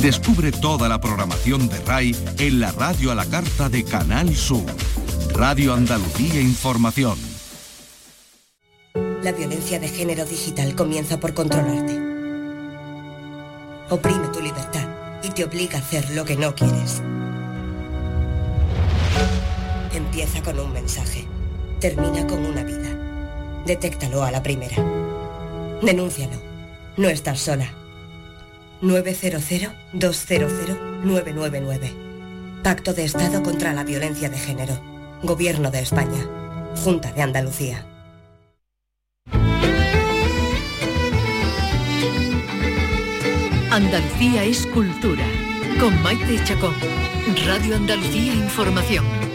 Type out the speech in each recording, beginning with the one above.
Descubre toda la programación de RAI en la radio a la carta de Canal Sur. Radio Andalucía Información. La violencia de género digital comienza por controlarte. Oprime tu libertad y te obliga a hacer lo que no quieres. Empieza con un mensaje. Termina con una vida. Detéctalo a la primera. Denúncialo. No estás sola. 900-200-999. Pacto de Estado contra la Violencia de Género. Gobierno de España. Junta de Andalucía. Andalucía es cultura. Con Maite Chacón. Radio Andalucía Información.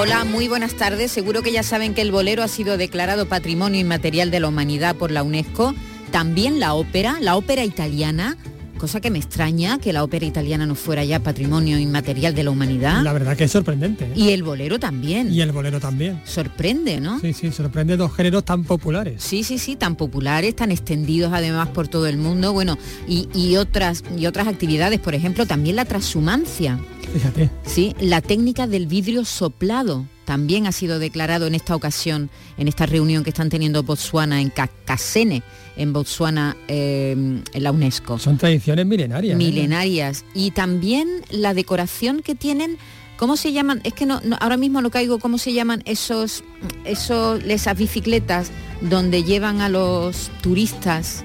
Hola, muy buenas tardes. Seguro que ya saben que el bolero ha sido declarado Patrimonio Inmaterial de la Humanidad por la UNESCO. También la ópera, la ópera italiana, cosa que me extraña que la ópera italiana no fuera ya Patrimonio Inmaterial de la Humanidad. La verdad que es sorprendente. ¿eh? Y el bolero también. Y el bolero también. Sorprende, ¿no? Sí, sí, sorprende dos géneros tan populares. Sí, sí, sí, tan populares, tan extendidos además por todo el mundo. Bueno, y, y otras, y otras actividades, por ejemplo, también la transhumancia. Fíjate. Sí, la técnica del vidrio soplado también ha sido declarado en esta ocasión, en esta reunión que están teniendo Botswana en Kakasene, en Botswana, eh, en la UNESCO. Son tradiciones milenarias. ¿eh? Milenarias. Y también la decoración que tienen, ¿cómo se llaman? Es que no, no- ahora mismo no caigo cómo se llaman esos, esos, esas bicicletas donde llevan a los turistas.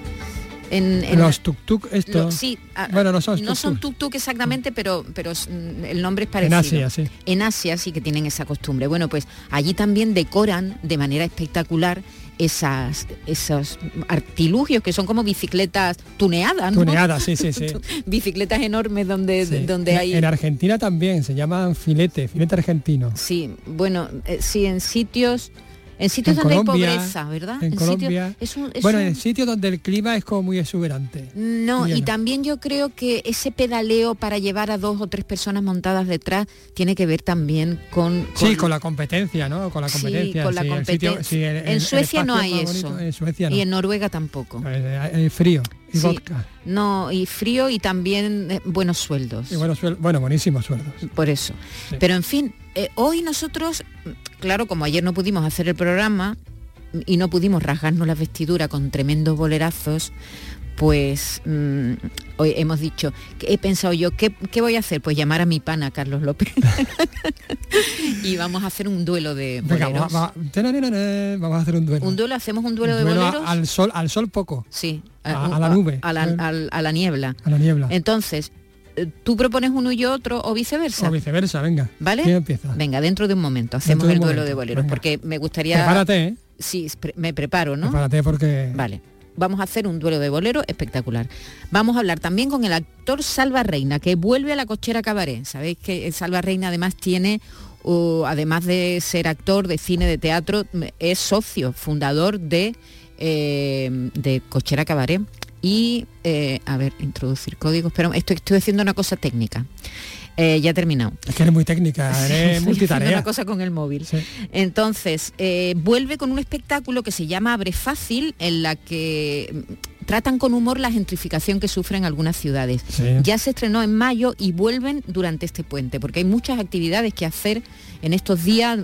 En, en- Los tuk-tuk, esto. lo- sí, a- Bueno, no son no son tuk-tuk. exactamente, pero, pero mm, el nombre es En parecido. Asia, sí. En Asia sí que tienen esa costumbre. Bueno, pues allí también decoran de manera espectacular esas, esos artilugios que son como bicicletas tuneadas, ¿no? Tuneadas, sí, sí, sí. bicicletas enormes donde, Sí. donde En- hay... En Argentina también se llaman filete, filete argentino. Sí, bueno, eh, sí, en sitios... En sitios En donde Colombia, hay pobreza, ¿verdad? En, sitios- Colombia. es un- es bueno, un- en sitios donde el clima es como muy exuberante. No, y también yo creo que ese pedaleo para llevar a dos o tres personas montadas detrás tiene que ver también con... Sí, con la competencia, ¿no? Con la Sí, competencia. con la sí, el sitio- competencia. sí, el- en el Suecia no hay eso. bonito, En Suecia no. Y en Noruega tampoco. Eh, eh, frío y Sí. vodka. No, y frío y también eh, buenos sueldos. Y bueno, suel- bueno, buenísimos sueldos. Por eso. Sí. Pero en fin, eh, hoy nosotros, claro, como ayer no pudimos hacer el programa y no pudimos rasgarnos la vestidura con tremendos bolerazos, pues mm, hoy hemos dicho, que he pensado yo, ¿qué, qué voy a hacer? Pues llamar a mi pana Carlos López. y vamos a hacer un duelo de Venga, boleros. tenenenene, vamos a hacer un duelo. Un duelo, hacemos un duelo Un de a- boleros. al sol, al sol poco, Sí, a- a la nube. A la, al- a la niebla. a la niebla. Entonces, eh, tú propones uno y otro o viceversa. o viceversa, venga. ¿Vale? Venga, dentro de un momento hacemos el duelo momento, de boleros, venga. porque me gustaría... Prepárate, ¿eh? Sí, pre- me preparo, ¿no? Prepárate porque... Vale. Vamos a hacer un duelo de bolero espectacular. Vamos a hablar también con el actor Salva Reina, que vuelve a la cochera cabaret. Sabéis que Salva Reina además tiene, uh, además de ser actor de cine, de teatro, es socio, fundador de, eh, de Cochera Cabaret. Y, eh, a ver, introducir códigos, pero estoy, estoy haciendo una cosa técnica. Eh, ya he terminado. Es que eres muy técnica, eres haciendo multitarea. una cosa con el móvil. Sí. Entonces, eh, vuelve con un espectáculo que se llama Abre Fácil, en la que mm, tratan con humor la gentrificación que sufren algunas ciudades. Sí. Ya se estrenó en mayo y vuelven durante este puente, porque hay muchas actividades que hacer en estos días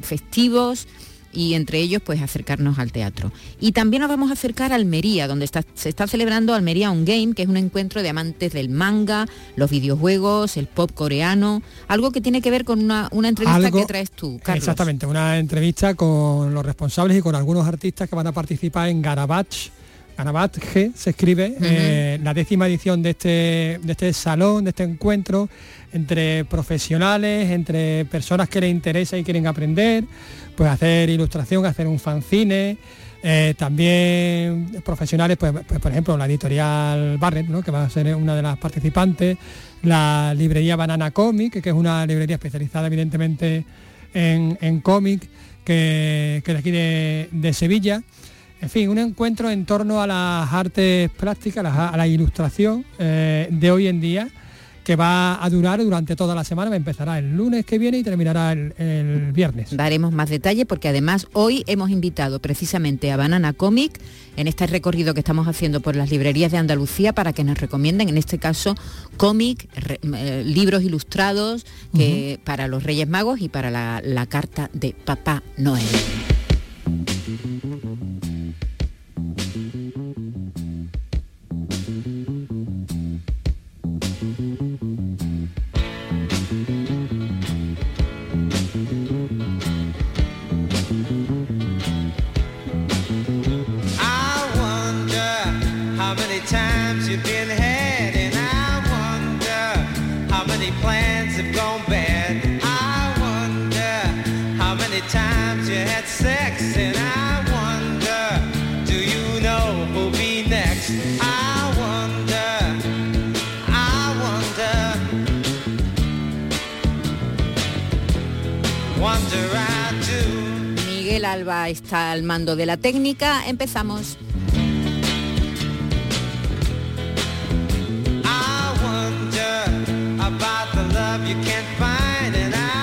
festivos y entre ellos pues acercarnos al teatro. Y también nos vamos a acercar a Almería, donde está- se está celebrando Almería On Game, que es un encuentro de amantes del manga, los videojuegos, el pop coreano, algo que tiene que ver con una, una entrevista Algo- que traes tú, Carlos. Exactamente, una entrevista con los responsables y con algunos artistas que van a participar en Garabach. Garabat G se escribe, eh, la décima edición de este, de este salón, de este encuentro entre profesionales, entre personas que les interesa y quieren aprender, pues hacer ilustración, hacer un fanzine, eh, también profesionales, pues, pues, por ejemplo la editorial Barrett, ¿no? que va a ser una de las participantes, la librería Banana Comic, que es una librería especializada evidentemente en, en cómic, que, que de aquí de, de Sevilla. En fin, un encuentro en torno a las artes plásticas, a la ilustración eh, de hoy en día que va a durar durante toda la semana, empezará el lunes que viene y terminará el, viernes. Daremos más detalle porque además hoy hemos invitado precisamente a Banana Comic en este recorrido que estamos haciendo por las librerías de Andalucía para que nos recomienden, en este caso, cómic, eh, libros ilustrados para los Reyes Magos y para la carta de Papá Noel. Está al mando de la técnica. Empezamos. you can't find and I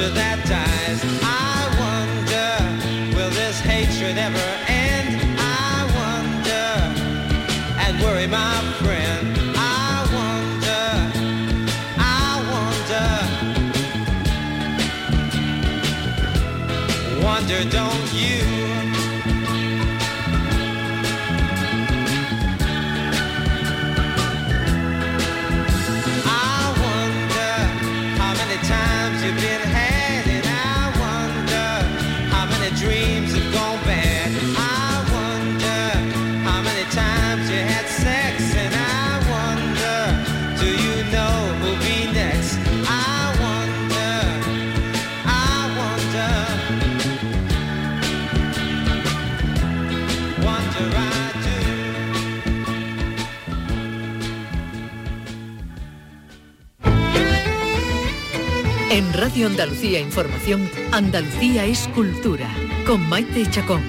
the that dies. I wonder, will this hatred ever Andalucía Información, Andalucía es cultura, con Maite Chacón.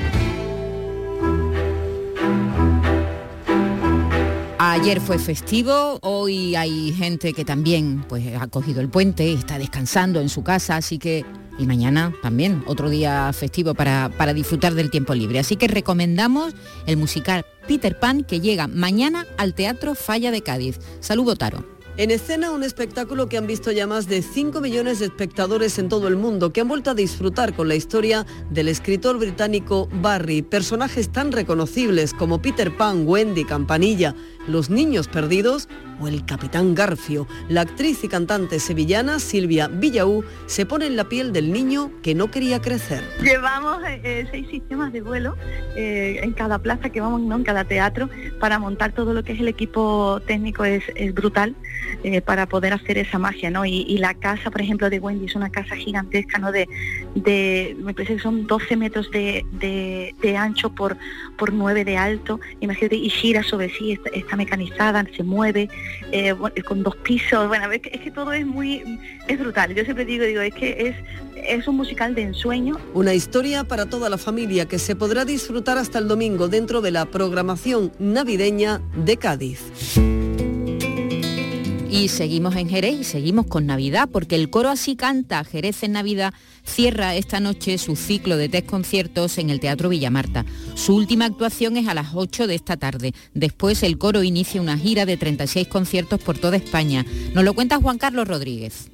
Ayer fue festivo, hoy hay gente que también pues, ha cogido el puente, está descansando en su casa, así que y mañana también otro día festivo para, para, disfrutar del tiempo libre. Así que recomendamos el musical Peter Pan que llega mañana al Teatro Falla de Cádiz. Saludo Taro. En escena, un espectáculo que han visto ya más de 5 millones de espectadores en todo el mundo, que han vuelto a disfrutar con la historia del escritor británico Barry. Personajes tan reconocibles como Peter Pan, Wendy, Campanilla, Los Niños Perdidos o El Capitán Garfio. La actriz y cantante sevillana Silvia Villaú se pone en la piel del niño que no quería crecer. Llevamos eh, eh, seis sistemas de vuelo eh, en cada plaza que vamos, ¿no? en cada teatro, para montar todo lo que es el equipo técnico es, brutal para poder hacer esa magia. ¿no? Y, la casa, por ejemplo, de Wendy es una casa gigantesca, ¿no? de, de me parece que son 12 metros de, de, ancho por, por 9 de alto. Imagínate, y gira sobre sí, está mecanizada, se mueve. Eh, con dos pisos, bueno, es que, es que, todo es muy, es brutal. Yo siempre digo, digo, es que es, es un musical de ensueño. Una historia para toda la familia que se podrá disfrutar hasta el domingo dentro de la programación navideña de Cádiz. Y seguimos en Jerez y seguimos con Navidad, porque el coro así canta Jerez en Navidad cierra esta noche su ciclo de tres conciertos en el Teatro Villamarta. Su última actuación es a las 8 de esta tarde. Después el coro inicia una gira de 36 conciertos por toda España. Nos lo cuenta Juan Carlos Rodríguez.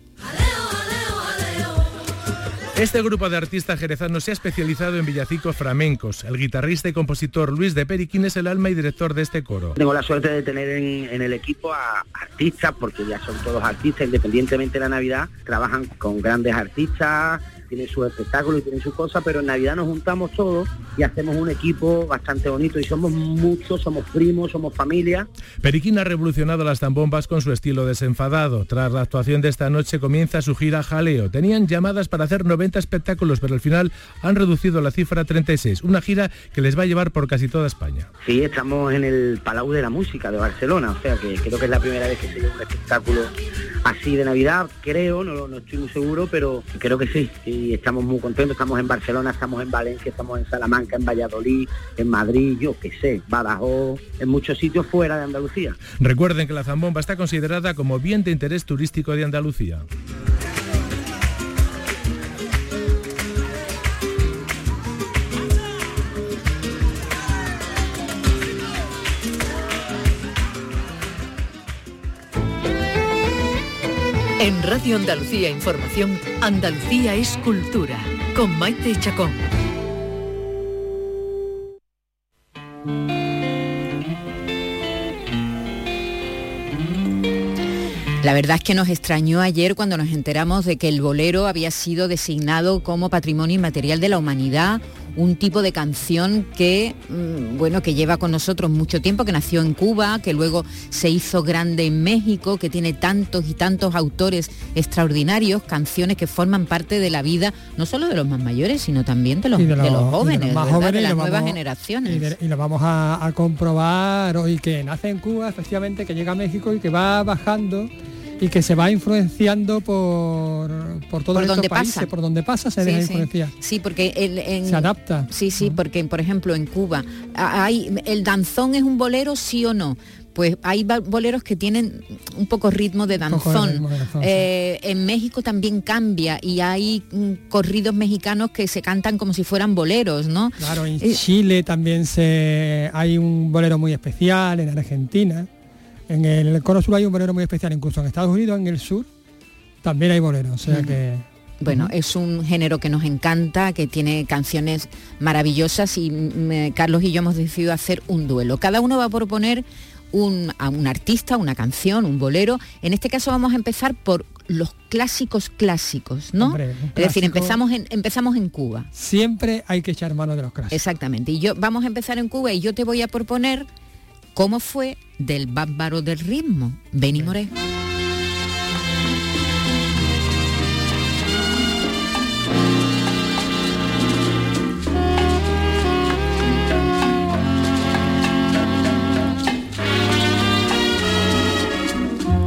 Este grupo de artistas jerezanos se ha especializado en villacicos flamencos. El guitarrista y compositor Luis de Periquín es el alma y director de este coro. Tengo la suerte de tener en, el equipo a artistas, porque ya son todos artistas, independientemente de la Navidad, trabajan con grandes artistas, tiene su espectáculo y tiene su cosa, pero en Navidad nos juntamos todos y hacemos un equipo bastante bonito y somos muchos, somos primos, somos familia. Periquín ha revolucionado las zambombas con su estilo desenfadado. Tras la actuación de esta noche comienza su gira Jaleo. Tenían llamadas para hacer 90 espectáculos, pero al final han reducido la cifra a 36. Una gira que les va a llevar por casi toda España. Sí, estamos en el Palau de la Música de Barcelona, o sea que creo que es la primera vez que se lleva un espectáculo así de Navidad, creo, no, no estoy muy seguro, pero creo que sí estamos muy contentos. Estamos en Barcelona, estamos en Valencia, estamos en Salamanca, en Valladolid, en Madrid, yo qué sé, Badajoz, en muchos sitios fuera de Andalucía. Recuerden que la Zambomba está considerada como bien de interés turístico de Andalucía. En Radio Andalucía Información, Andalucía es cultura, con Maite Chacón. La verdad es que nos extrañó ayer cuando nos enteramos de que el bolero había sido designado como Patrimonio Inmaterial de la Humanidad un tipo de canción que, mm, bueno, que lleva con nosotros mucho tiempo, que nació en Cuba, que luego se hizo grande en México, que tiene tantos y tantos autores extraordinarios, canciones que forman parte de la vida, no solo de los más mayores, sino también de los, de los, jóvenes, de, las nuevas generaciones. Y, lo vamos a, a comprobar hoy que nace en Cuba, efectivamente, que llega a México y que va bajando y que se va influenciando por, por todos por donde países, por donde pasa se deja influenciar. Sí, porque se adapta. Sí, sí, porque por ejemplo en Cuba hay el danzón es un bolero sí o no. Pues hay boleros que tienen un poco ritmo de danzón. Eh, en México también cambia y hay mm, corridos mexicanos que se cantan como si fueran boleros, ¿no? Claro, en eh, Chile también se hay un bolero muy especial, en Argentina. En el Cono Sur hay un bolero muy especial, incluso en Estados Unidos, en el sur, también hay boleros, o sea que... Bueno, es un género que nos encanta, que tiene canciones maravillosas y mm, Carlos y yo hemos decidido hacer un duelo. Cada uno va a proponer un, a un artista, una canción, un bolero. En este caso vamos a empezar por los clásicos clásicos, ¿no? es decir, empezamos en, empezamos en Cuba. Siempre hay que echar mano de los clásicos. Exactamente. Y yo vamos a empezar en Cuba y yo te voy a proponer cómo fue del bárbaro del ritmo, Benny Moré.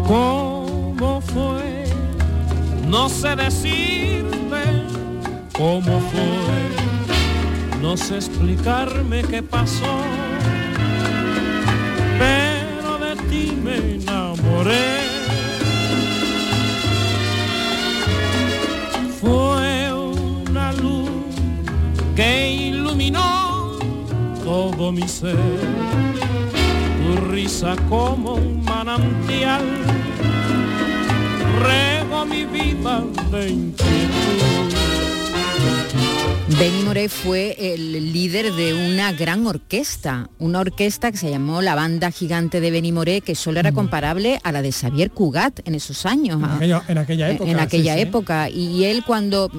¿Cómo fue? No sé decirte cómo fue. No sé explicarme qué pasó me enamoré. Fue una luz que iluminó todo mi ser. Tu risa como un manantial rego mi vida de inquietud. Benny Moré fue el líder de una gran orquesta, una orquesta que se llamó la Banda Gigante de Benny Moré, que solo era mm. comparable a la de Xavier Cugat en esos años. En, aquella, época. En aquella época. Y él cuando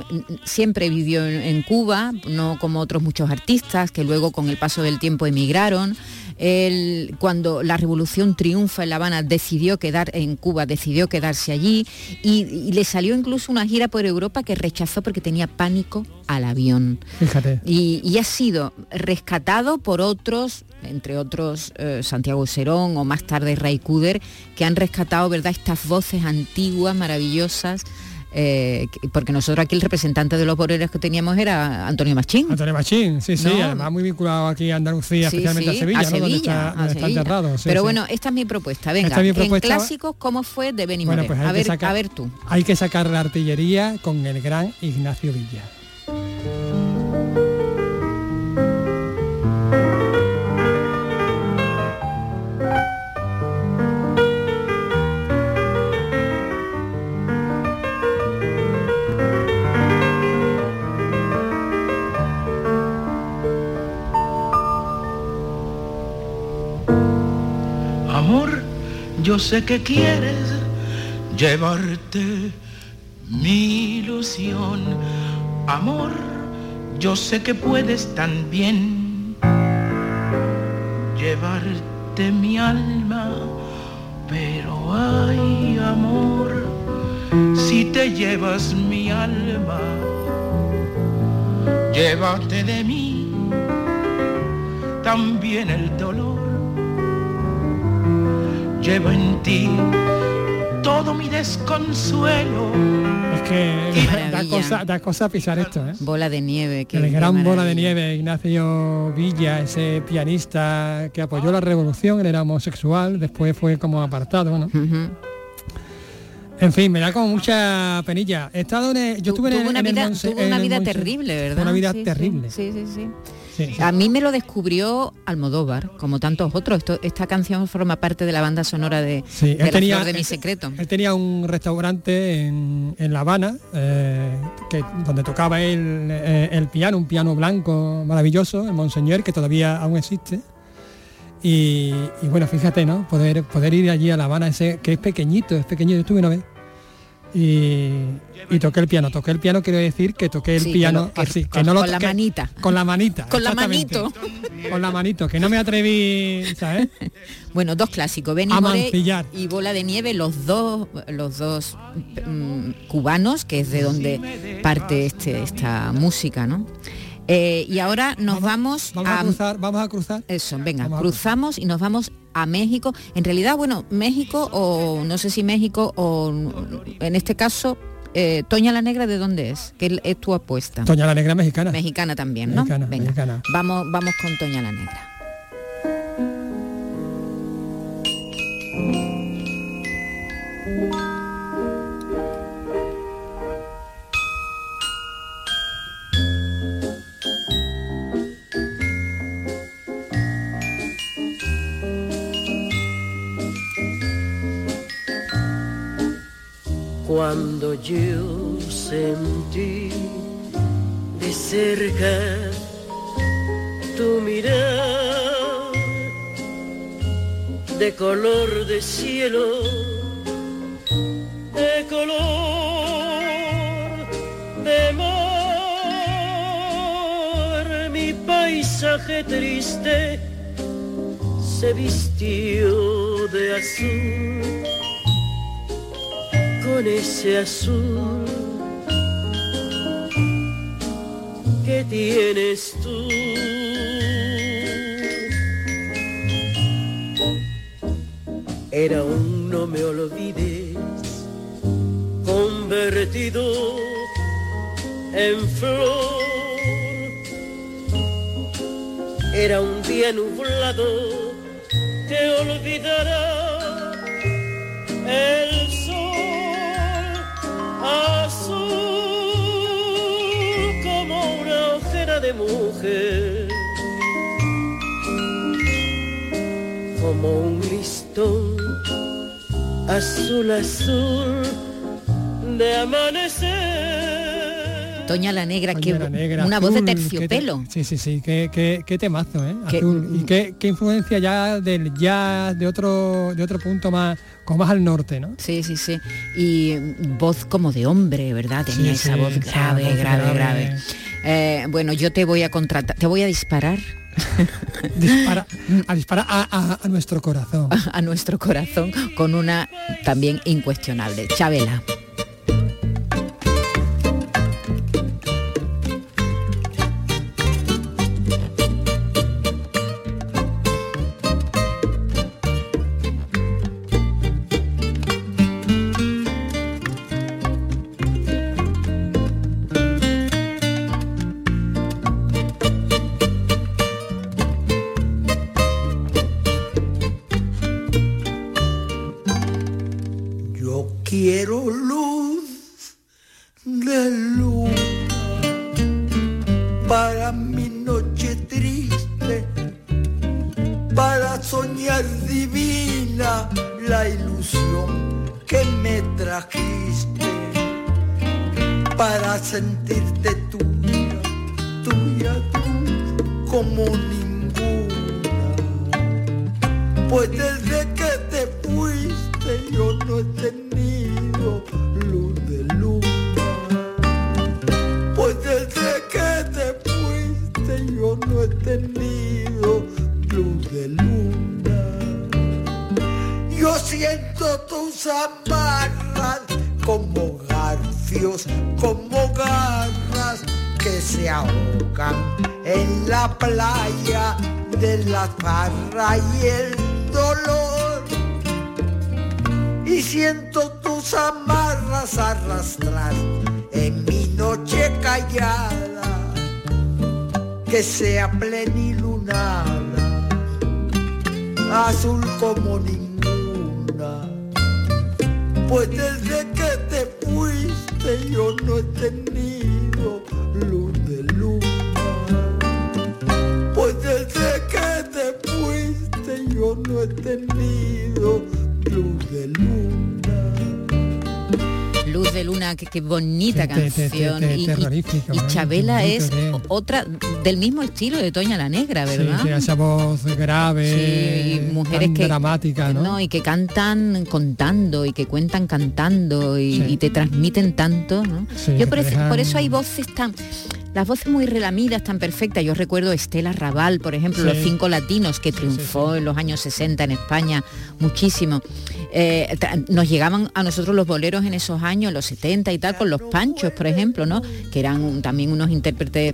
siempre vivió en Cuba, no como otros muchos artistas que luego con el paso del tiempo emigraron, él, cuando la revolución triunfa en La Habana, decidió quedar en Cuba, decidió quedarse allí y, le salió incluso una gira por Europa que rechazó porque tenía pánico al avión. Fíjate. Y, ha sido rescatado por otros, entre otros eh, Santiago Serón o más tarde Ray Kuder, que han rescatado ¿verdad? estas voces antiguas, maravillosas eh, porque nosotros aquí el representante de los boleros que teníamos era Antonio Machín. Antonio Machín, sí, sí, además muy vinculado aquí a Andalucía, especialmente a Sevilla, donde está, enterrado. Pero bueno, esta es mi propuesta. Venga, en clásicos, ¿cómo fue de Benny bueno, pues a, ver, a ver tú. Hay que sacar la artillería con el gran Ignacio Villa. Yo sé que quieres llevarte mi ilusión. Amor, yo sé que puedes también llevarte mi alma, pero ay amor, si te llevas mi alma, llévate de mí también el dolor. Llevo en ti todo mi desconsuelo. Es que da cosa, da cosa pisar esto, ¿eh? Bola de nieve. el gran bola de nieve, Ignacio Villa, ese pianista que apoyó la revolución, él era homosexual, después fue como apartado, ¿no? En fin, me da como mucha penilla. He estado en yo estuve en, una en vida, el Monse- tuvo una vida terrible, ¿verdad? Una vida sí, terrible. Sí, sí, sí. Sí, sí. A mí me lo descubrió Almodóvar, como tantos otros. Esto- esta canción forma parte de la banda sonora de, Sí, de La tenía, Flor de mi él- secreto. Él tenía un restaurante en, en La Habana, eh, que, donde tocaba él eh, el piano, un piano blanco maravilloso, el Monseñor, que todavía aún existe. Y, y bueno, fíjate, ¿no? Poder, poder ir allí a La Habana, ese que es pequeñito, es pequeñito, yo estuve una vez. Y, y toqué el piano. Toqué el piano quiero decir que toqué el Sí, piano que- así, que con- no lo con la manita. Con la manita. Con la manito. Con la manito, que no me atreví, ¿sabes? Bueno, dos clásicos, Benny Moré y Bola de Nieve, los dos, los dos mm, cubanos, que es de donde parte este, esta música, ¿no? Eh, y ahora nos vamos, Vamos a cruzar, vamos a cruzar. Eso, venga, Vamos cruzamos y nos vamos a México. En realidad, bueno, México o no sé si México o en este caso, eh, Toña la Negra, ¿de dónde es? Que es tu apuesta. Toña la Negra mexicana. Mexicana también, ¿no? Mexicana, Venga, mexicana. Vamos, vamos con Toña la Negra. Yo sentí de cerca tu mirar de color de cielo, de color de mar, mi paisaje triste se vistió de azul con ese azul que tienes tú. Era un no me olvides convertido en flor. Era un día nublado que olvidará de mujer, como un listón azul azul de amanecer. Toña la Negra, Toña que la Negra, una voz de te- terciopelo. Sí, sí, sí, qué, qué, qué temazo, ¿eh? Qué- Azul. y qué, qué influencia ya del jazz, de otro, de otro punto más, como más al norte, ¿no? Sí, sí, sí. Y mm, voz como de hombre, ¿verdad? Tenía Sí, esa sí, voz esa grave, voz grave, grave. grave. Eh, bueno, yo te voy a contratar, te voy a disparar Dispara, a disparar a, a- a nuestro corazón. a nuestro corazón con una también incuestionable. Chabela. De la parra y el dolor. Y siento tus amarras arrastrar en mi noche callada, que sea plenilunada, azul como ninguna. Pues desde que te fuiste yo no he tenido luna. Yo no he tenido luz de luna. Luz de Luna, qué, qué bonita Te- te- te- canción. te- y, terrorífica. Chabela es otra del mismo estilo de Toña la Negra, ¿verdad? Sí, esa voz grave, Sí, y mujeres tan que dramática, ¿no? y que cantan contando y que cuentan cantando y, Sí. y te transmiten tanto, ¿no? Sí, Yo por por eso hay voces tan las voces muy relamidas, tan perfectas. Yo recuerdo Estela Raval, por ejemplo, Sí. Los Cinco Latinos, que triunfó en los años 60 en España muchísimo. Eh, nos llegaban a nosotros los boleros en esos años, los 70 y tal, con los panchos, por ejemplo, ¿no? Que eran un- también unos intérpretes,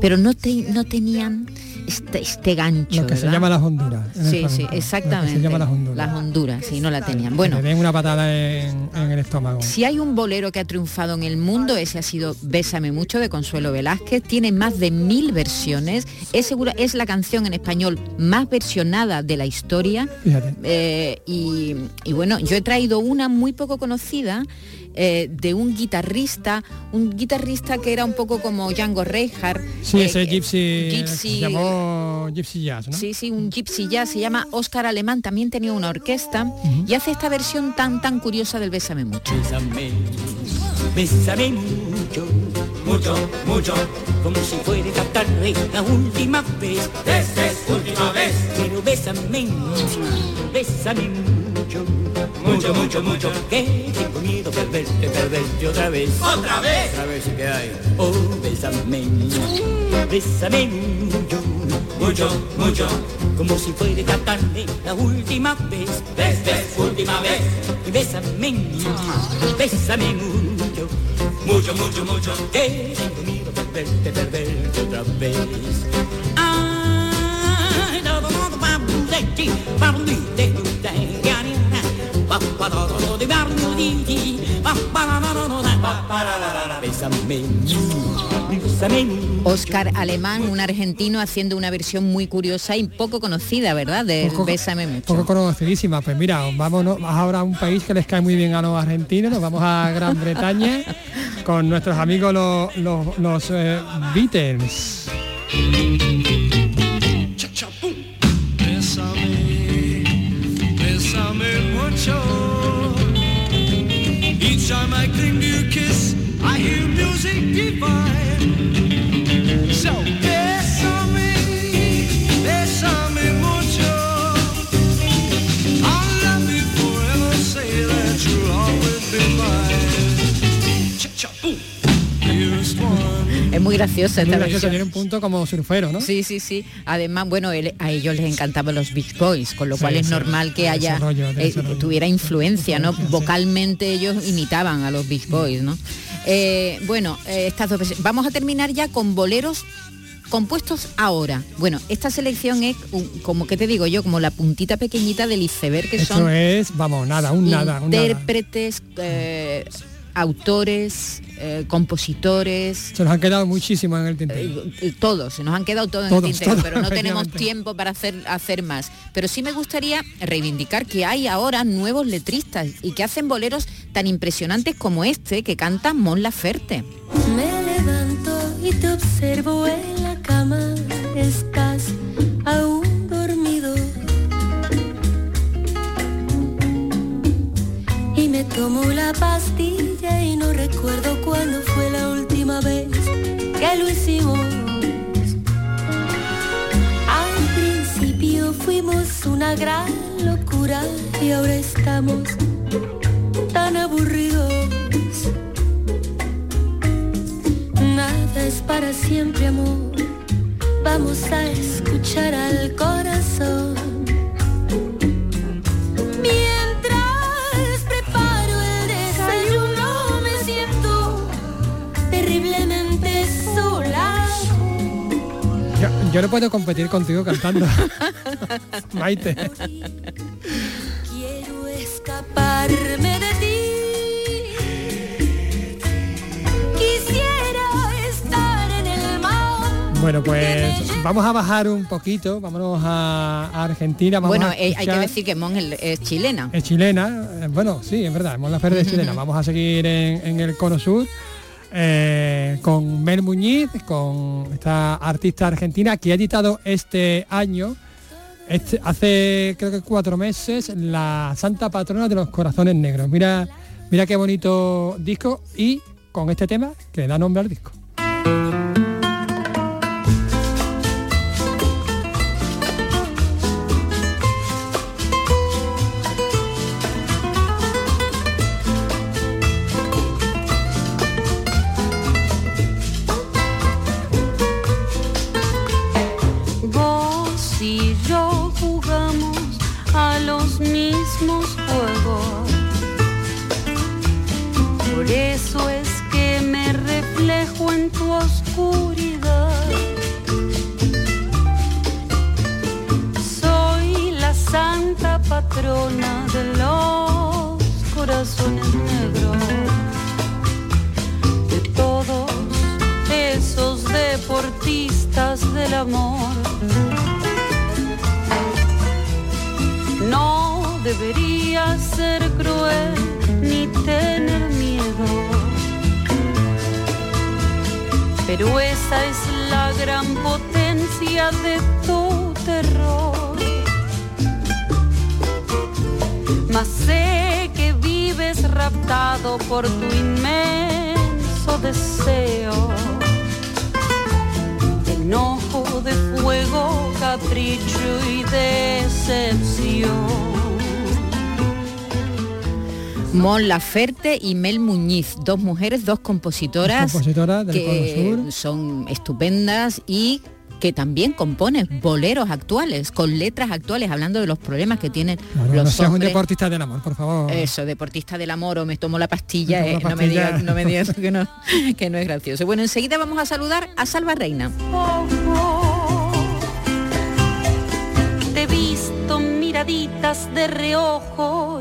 pero no, te- no tenían este, este gancho. Lo que se llama las Honduras. Sí, sí, exactamente. Se llama las Honduras. Las Honduras, sí, no la tenían. Bueno, den una patada en, en el estómago. si hay un bolero que ha triunfado en el mundo, ese ha sido Bésame mucho de Consuelo Velázquez. Tiene más de mil versiones. Es segura, es la canción en español más versionada de la historia. Fíjate. Eh, y, y bueno, yo he traído una muy poco conocida eh, de un guitarrista, un guitarrista que era un poco como Django Reinhardt. Sí, eh, ese gypsy, gypsy, se llamó Gypsy Jazz, ¿no? Sí, sí, un gypsy jazz, se llama Oscar Alemán, también tenía una orquesta y hace esta versión tan tan curiosa del Bésame mucho. Bésame, bésame mucho, mucho, mucho, como si fuera esta tarde la última vez. Esta es última vez. Pero bésame mucho, bésame mucho, mucho, mucho, mucho, que tengo miedo perderte, perderte otra vez. ¿Otra vez? Otra vez que hay. Oh, bésame, bésame mucho, mucho, mucho, como si fuera esta tarde la última vez. Esta es última vez. Y bésame bésame mucho, mucho, mucho, mucho, que tengo miedo perderte, perderte otra vez. Ay, no, no, no, no, no, ti, Oscar Alemán, un argentino, haciendo una versión muy curiosa y poco conocida, ¿verdad? Del Poco- Bésame mucho. Poco conocidísima. Pues mira, vámonos ahora a un país que les cae muy bien a los argentinos. Nos vamos a Gran Bretaña con nuestros amigos los, los, los, eh, Beatles. Muy graciosa Muy esta versión. un punto como surfero, ¿no? Sí, sí, sí. Además, bueno, él- a ellos les encantaban los Beach Boys, con lo Sí, cual es sí. normal que De haya rollo, eh, tuviera influencia, ¿no? Vocalmente ellos imitaban a los Beach Boys, ¿no? Eh, bueno, eh, estas dos versiones. Vamos a terminar ya con boleros compuestos ahora. Bueno, esta selección es un- como que te digo yo, como la puntita pequeñita del iceberg que Esto son es, vamos, nada, un nada, un nada. intérpretes, eh, autores, eh, compositores, Se nos han quedado muchísimo en el tintero. eh, todos, se nos han quedado todos, en el tintero, todos, pero no tenemos tiempo para hacer, hacer más. Pero sí me gustaría reivindicar que hay ahora nuevos letristas y que hacen boleros tan impresionantes como este que canta Mon Laferte. Me levanto y te observo en la cama, estás tomo la pastilla y no recuerdo cuándo fue la última vez que lo hicimos. Al principio fuimos una gran locura y ahora estamos tan aburridos. Nada es para siempre, amor. vamos a escuchar al corazón. Yo, yo no puedo competir contigo cantando. Maite. Quiero escaparme de ti. Quisiera estar en el mar. Bueno, pues vamos a bajar un poquito, vámonos a, a Argentina. Vamos bueno, a eh, hay que decir que Mon es, es chilena. Es chilena, eh, bueno, sí, es verdad, Mon Laferte es chilena. Vamos a seguir en, en el Cono Sur eh, con Mel Muñiz, con esta artista argentina que ha editado este año, este- hace creo que cuatro meses, la Santa Patrona de los Corazones Negros. Mira, mira qué bonito disco y con este tema que da nombre al disco. Pero esa es la gran potencia de tu terror. Mas sé que vives raptado por tu inmenso deseo. Enojo de fuego, capricho y decepción. Mon Laferte y Mel Muñiz, dos mujeres, dos compositoras, compositoras del que Sur. son estupendas y que también componen boleros actuales, con letras actuales, hablando de los problemas que tienen Claro, los no seas un deportista del amor, por favor. Eso, deportista del amor o me tomo la pastilla, Me eh, tomo la no, me pastilla. digas, no me digas que no, que no es gracioso. Bueno, enseguida vamos a saludar a Salva Reina. Te he visto miraditas de reojo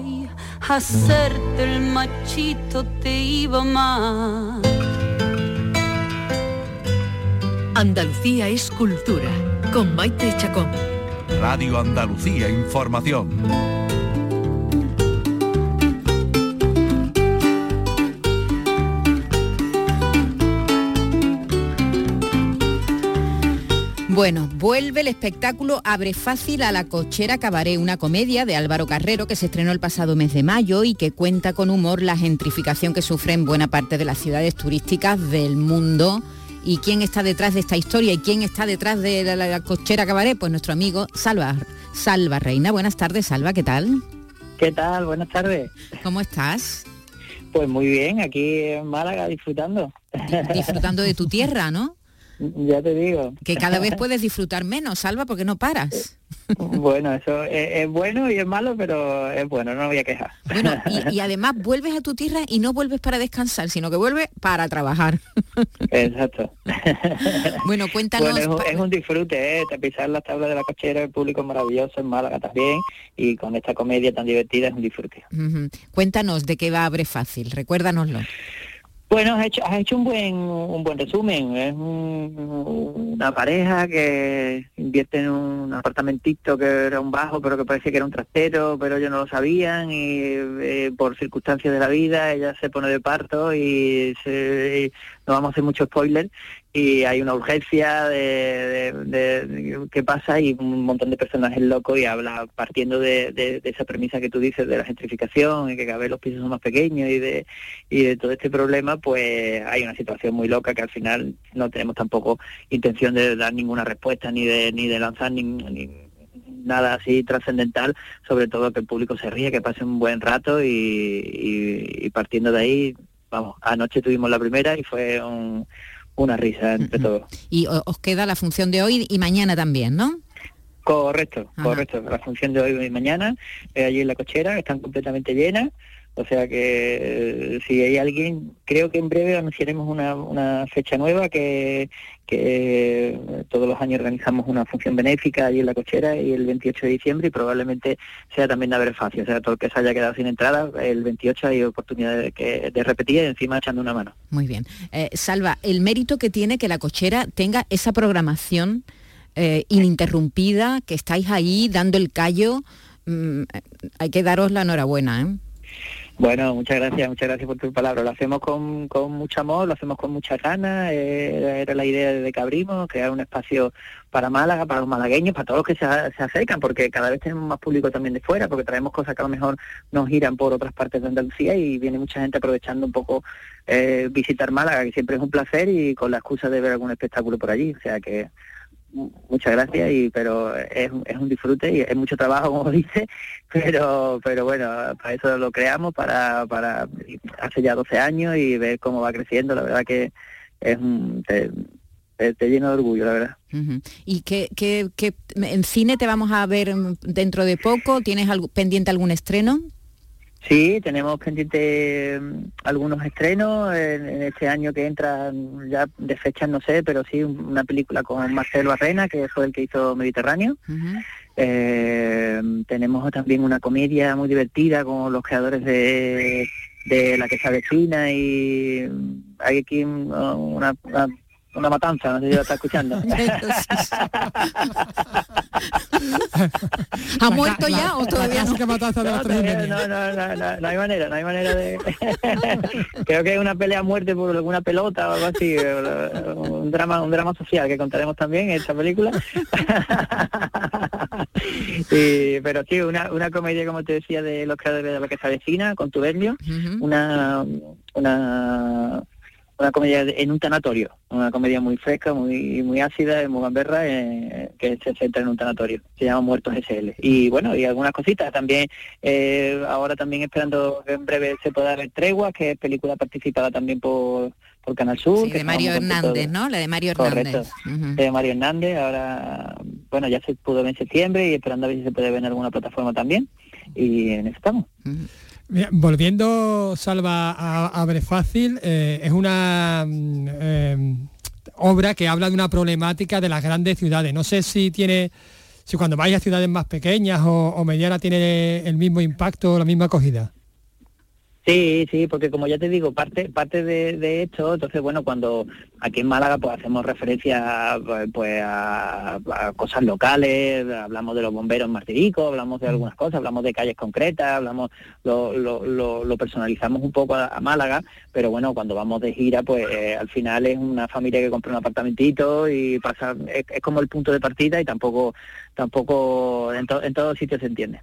hacerte el machito te iba más. Andalucía es cultura, con Maite Chacón. Radio Andalucía Información. Bueno, vuelve el espectáculo Abre Fácil a la Cochera Cabaret, una comedia de Álvaro Carrero que se estrenó el pasado mes de mayo y que cuenta con humor la gentrificación que sufren buena parte de las ciudades turísticas del mundo. ¿Y quién está detrás de esta historia y quién está detrás de la, la- la Cochera Cabaret? Pues nuestro amigo Salva, Salva Reina. Buenas tardes, Salva, ¿qué tal? ¿Qué tal? Buenas tardes. ¿Cómo estás? Pues muy bien, aquí en Málaga disfrutando. Disfrutando de tu tierra, ¿no? Ya te digo. Que cada vez puedes disfrutar menos, Salva, porque no paras. Bueno, eso es, es bueno y es malo, pero es bueno, no me voy a quejar. Bueno, y, y además vuelves a tu tierra y no vuelves para descansar, sino que vuelves para trabajar. Exacto. Bueno, cuéntanos. Bueno, es, un, pa- es un disfrute, ¿eh? Pisar las tablas de la cochera, el público es maravilloso en Málaga también, y con esta comedia tan divertida es un disfrute. Cuéntanos de qué va Abre Fácil, recuérdanoslo. Bueno, has hecho, has hecho un buen un buen resumen. Es un- una pareja que invierte en un apartamentito que era un bajo, pero que parece que era un trastero, pero ellos no lo sabían y eh, por circunstancias de la vida ella se pone de parto y, se- y no vamos a hacer mucho spoiler y hay una urgencia de, de- de- qué pasa y un montón de personajes locos y habla partiendo de, esa premisa que tú dices de la gentrificación y que cada vez los pisos son más pequeños y de y de todo este problema pues hay una situación muy loca que al final no tenemos tampoco intención de dar ninguna respuesta ni de ni de lanzar ni nada así trascendental sobre todo que el público se ríe que pase un buen rato y, y- y partiendo de ahí vamos anoche tuvimos la primera y fue un una risa entre todos. Y os queda la función de hoy y mañana también, ¿no? Correcto, Ajá. correcto. La función de hoy y mañana, eh, allí en la cochera, están completamente llenas. O sea que eh, si hay alguien, creo que en breve anunciaremos una, fecha nueva que, eh, todos los años organizamos una función benéfica allí en la cochera y el 28 de diciembre y probablemente sea también de haber fácil. O sea, todo el que se haya quedado sin entrada, el 28 hay oportunidad de, repetir y encima echando una mano. Muy bien. Eh, Salva, el mérito que tiene que la cochera tenga esa programación ininterrumpida, que estáis ahí dando el callo, mm, hay que daros la enhorabuena, ¿eh? Bueno, muchas gracias, muchas gracias por tu palabra. Lo hacemos con, con mucho amor, lo hacemos con mucha ganas. eh, era, la idea desde que abrimos, crear un espacio para Málaga, para los malagueños, para todos los que se, se acercan, porque cada vez tenemos más público también de fuera, porque traemos cosas que a lo mejor nos giran por otras partes de Andalucía y viene mucha gente aprovechando un poco eh, visitar Málaga, que siempre es un placer y con la excusa de ver algún espectáculo por allí. O sea que muchas gracias y pero es, es un disfrute y es mucho trabajo como dice pero pero bueno para eso lo creamos para para hace ya 12 años y ver cómo va creciendo la verdad que es un, te, te- lleno de orgullo la verdad. ¿Y qué, qué- qué- en cine te vamos a ver dentro de poco? ¿Tienes algo, pendiente algún estreno? Sí, tenemos pendiente mm, algunos estrenos en, en este año que entra, mm, ya de fechas no sé, pero sí un- una película con Marcelo Arrena, que fue el que hizo Mediterráneo. Eh, tenemos también una comedia muy divertida con los creadores de, de La que se avecina y mm, hay aquí un- una, una, una matanza, no sé si lo está escuchando. ¿Ha muerto ya o todavía no? No, todavía no, no, no, no, no hay manera, no hay manera de... Creo que es una pelea a muerte por alguna pelota o algo así, eh, un drama, un drama social que contaremos también en esta película. Y- pero sí, una, una comedia, como te decía, de los creadores de la que se avecina, con Tubernio, una, una una comedia en un tanatorio, una comedia muy fresca, muy muy ácida, muy gamberra, eh, que se centra en un tanatorio, se llama Muertos SL. Y bueno, y algunas cositas también, eh, ahora también esperando que en breve se pueda ver Tregua, que es película participada también por, por Canal Sur. Sí, que de Mario Hernández, de- ¿no? La de Mario Correcto, Hernández. Ujú. de Mario Hernández, ahora, bueno, ya se pudo ver en septiembre y esperando a ver si se puede ver en alguna plataforma también. Y en eso estamos. Volviendo, Salva, a Abre Fácil, eh, es una mm, eh, obra que habla de una problemática de las grandes ciudades. No sé si tiene, si cuando vais a ciudades más pequeñas o, o medianas tiene el mismo impacto o la misma acogida. Sí, sí, porque como ya te digo, parte parte de, de esto, entonces bueno, cuando aquí en Málaga pues hacemos referencia pues, pues a, a cosas locales, hablamos de los bomberos en Martirico, hablamos de algunas cosas, hablamos de calles concretas, hablamos lo, lo, lo, lo personalizamos un poco a, a Málaga, pero bueno, cuando vamos de gira pues eh, al final es una familia que compra un apartamentito y pasa es, es como el punto de partida y tampoco tampoco en, to- en todos sitios se entiende.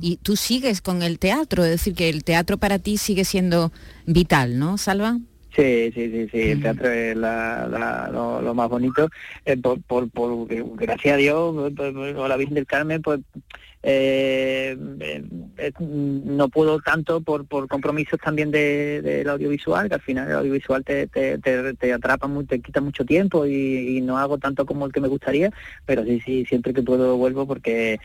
Y tú sigues con el teatro, es decir, que el teatro para ti sigue siendo vital, ¿no, Salva? Sí, sí, sí, sí, el teatro es la, la- lo, lo más bonito. Eh, por, por, por- gracias a Dios, por- por- o la Virgen del Carmen, pues eh, eh, eh, no puedo tanto por, por compromisos también de- del audiovisual, que al final el audiovisual te, te, te, te atrapa, mu- te quita mucho tiempo y, y no hago tanto como el que me gustaría, pero sí, sí, siempre que puedo vuelvo porque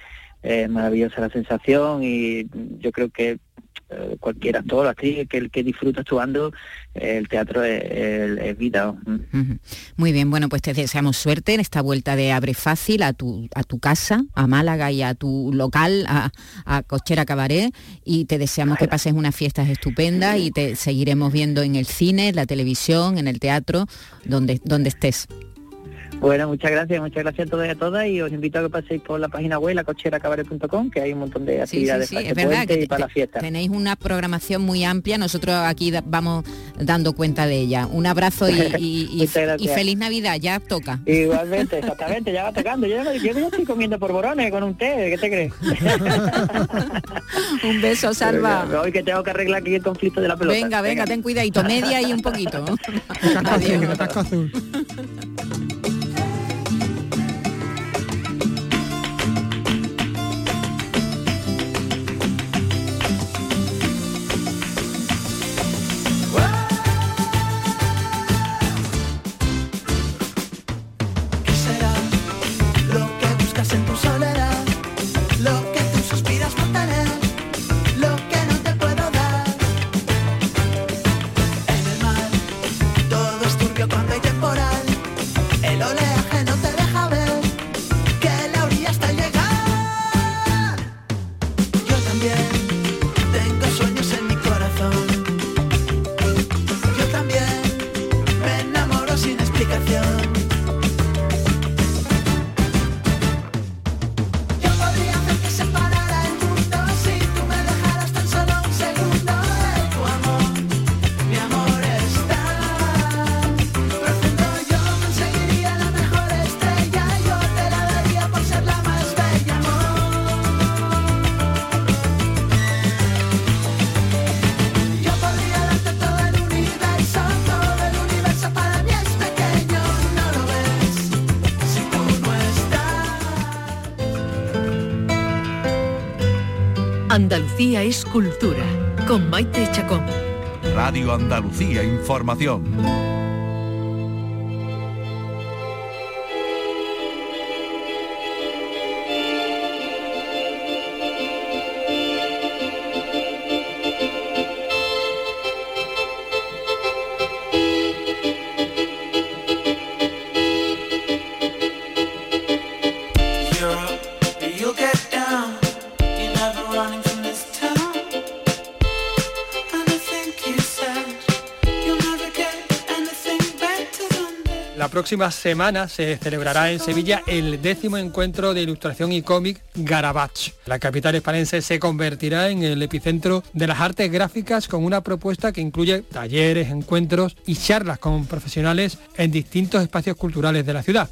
es maravillosa la sensación y yo creo que eh, cualquier actor, actriz que, que disfruta actuando, eh, el teatro es, es- vida. Muy bien, bueno, pues te deseamos suerte en esta vuelta de Abre Fácil a tu, a tu casa, a Málaga y a tu local, a, a Cochera Cabaret, y te deseamos que pases unas fiestas estupendas y te seguiremos viendo en el cine, en la televisión, en el teatro, donde, donde estés. Bueno, muchas gracias, muchas gracias a todos y a todas y os invito a que paséis por la página web, lacocheracabaret.com, que hay un montón de Sí, sí, actividades sí, para es este verdad puente que y para la fiesta. tenéis una programación muy amplia, nosotros aquí da- vamos dando cuenta de ella. Un abrazo y, y- y- Muchas gracias. y feliz Navidad, ya toca. Igualmente, exactamente, ya va tocando. Yo, ya me- yo ya estoy comiendo por borones con un té, ¿qué te crees? Un beso, Salva. Hoy que tengo que arreglar aquí el conflicto de la pelota. Venga, venga, ten cuidadito, media y un poquito. Azul, Andalucía es cultura, con Maite Chacón. Radio Andalucía Información. Than La próxima semana se celebrará en Sevilla el décimo encuentro de ilustración y cómic Garabach. La capital hispanense se convertirá en el epicentro de las artes gráficas con una propuesta que incluye talleres, encuentros y charlas con profesionales en distintos espacios culturales de la ciudad.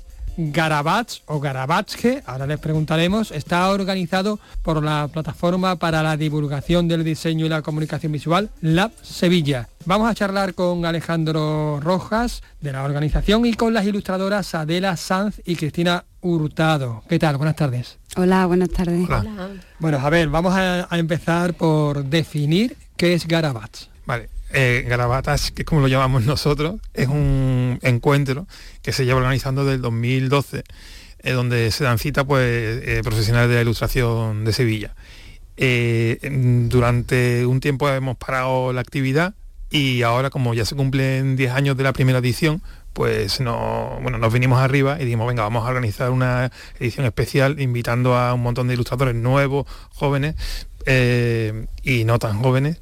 Garabach o Garabatsche, ahora les preguntaremos, está organizado por la plataforma para la divulgación del diseño y la comunicación visual, Lab Sevilla. Vamos a charlar con Alejandro Rojas de la organización y con las ilustradoras Adela Sanz y Cristina Hurtado. ¿Qué tal? Buenas tardes. Hola, buenas tardes. Bueno, a ver, vamos a, a empezar por definir qué es Garabach. Vale, eh, Garabatas, que es como lo llamamos nosotros, es un encuentro que se lleva organizando desde el 2012, eh, donde se dan cita pues, eh, profesionales de la ilustración de Sevilla. Eh, durante un tiempo hemos parado la actividad y ahora como ya se cumplen 10 años de la primera edición, pues no, bueno, nos vinimos arriba y dijimos, venga, vamos a organizar una edición especial invitando a un montón de ilustradores nuevos, jóvenes eh, y no tan jóvenes,